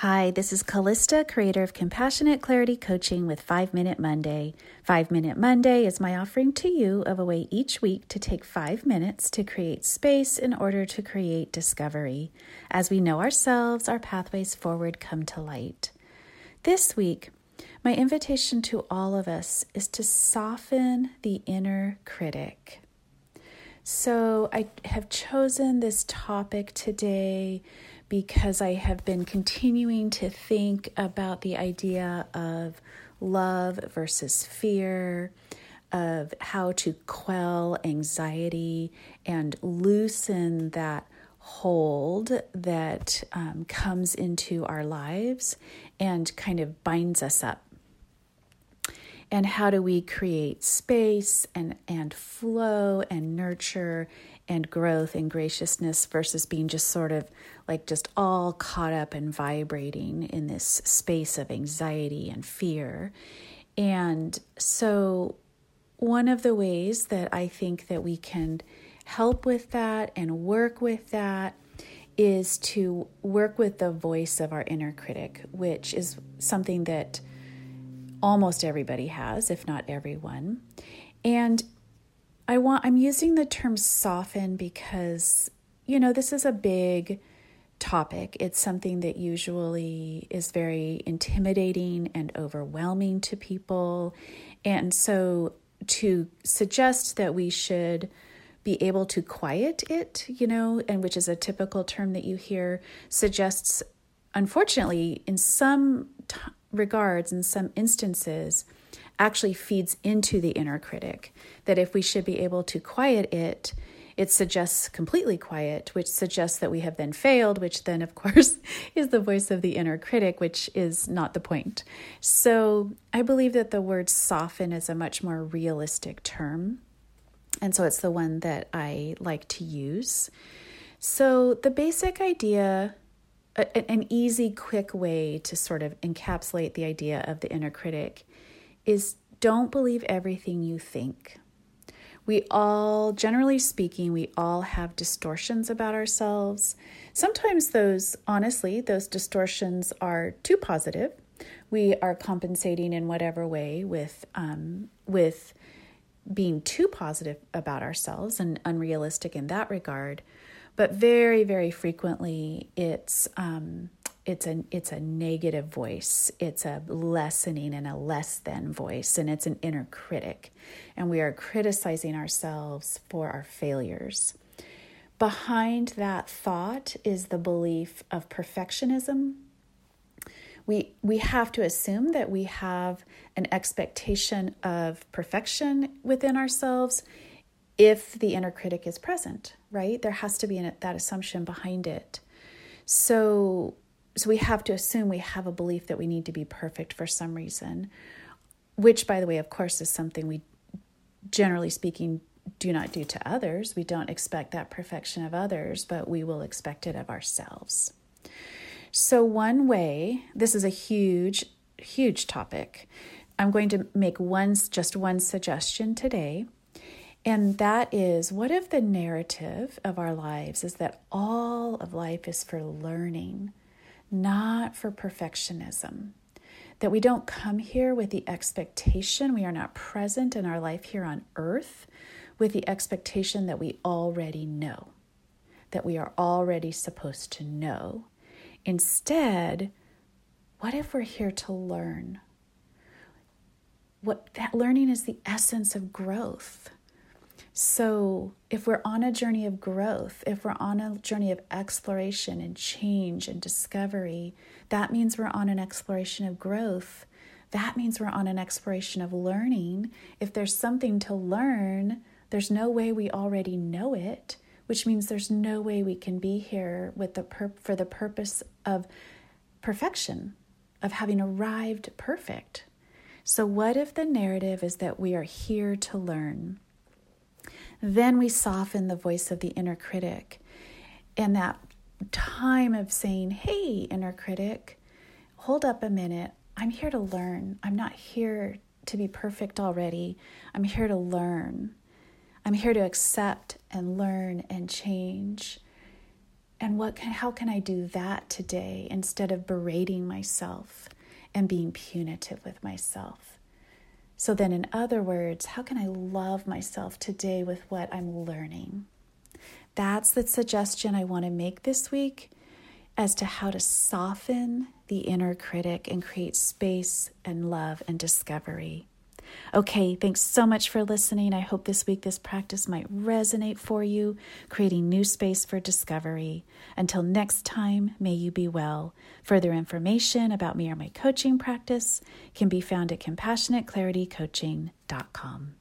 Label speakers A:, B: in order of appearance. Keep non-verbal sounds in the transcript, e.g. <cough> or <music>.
A: Hi, this is Callista, creator of Compassionate Clarity Coaching with 5 Minute Monday. 5 Minute Monday is my offering to you of a way each week to take 5 minutes to create space in order to create discovery. As we know ourselves, our pathways forward come to light. This week, my invitation to all of us is to soften the inner critic. So, I have chosen this topic today because I have been continuing to think about the idea of love versus fear, of how to quell anxiety and loosen that hold that um, comes into our lives and kind of binds us up. And how do we create space and, and flow and nurture and growth and graciousness versus being just sort of like just all caught up and vibrating in this space of anxiety and fear. And so, one of the ways that I think that we can help with that and work with that is to work with the voice of our inner critic, which is something that almost everybody has, if not everyone. And I want I'm using the term soften because you know, this is a big topic. It's something that usually is very intimidating and overwhelming to people. And so to suggest that we should be able to quiet it, you know, and which is a typical term that you hear, suggests, unfortunately, in some t- regards, in some instances, actually feeds into the inner critic. That if we should be able to quiet it, it suggests completely quiet, which suggests that we have then failed, which then, of <laughs> course, is the voice of the inner critic, which is not the point. So I believe that the word soften is a much more realistic term. And so it's the one that I like to use. So the basic idea, an easy, quick way to sort of encapsulate the idea of the inner critic is don't believe everything you think. We all, generally speaking, we all have distortions about ourselves. Sometimes those, honestly, those distortions are too positive. We are compensating in whatever way with um, with being too positive about ourselves and unrealistic in that regard. But very, very frequently, it's um, it's a it's a negative voice. It's a lessening and a less than voice and it's an inner critic. And we are criticizing ourselves for our failures. Behind that thought is the belief of perfectionism. We we have to assume that we have an expectation of perfection within ourselves if the inner critic is present right? There has to be an, that assumption behind it. So so we have to assume we have a belief that we need to be perfect for some reason, which, by the way, of course, is something we generally speaking do not do to others. We don't expect that perfection of others, but we will expect it of ourselves. So, one way, this is a huge, huge topic. I'm going to make one, just one suggestion today, and that is what if the narrative of our lives is that all of life is for learning? Not for perfectionism. That we don't come here with the expectation, we are not present in our life here on earth with the expectation that we already know, that we are already supposed to know. Instead, what if we're here to learn? What that learning is the essence of growth. So, if we're on a journey of growth, if we're on a journey of exploration and change and discovery, that means we're on an exploration of growth. That means we're on an exploration of learning. If there's something to learn, there's no way we already know it, which means there's no way we can be here with the pur- for the purpose of perfection, of having arrived perfect. So, what if the narrative is that we are here to learn? Then we soften the voice of the inner critic. And that time of saying, hey, inner critic, hold up a minute. I'm here to learn. I'm not here to be perfect already. I'm here to learn. I'm here to accept and learn and change. And what can, how can I do that today instead of berating myself and being punitive with myself? So, then, in other words, how can I love myself today with what I'm learning? That's the suggestion I want to make this week as to how to soften the inner critic and create space and love and discovery. Okay, thanks so much for listening. I hope this week this practice might resonate for you, creating new space for discovery. Until next time, may you be well. Further information about me or my coaching practice can be found at compassionateclaritycoaching.com.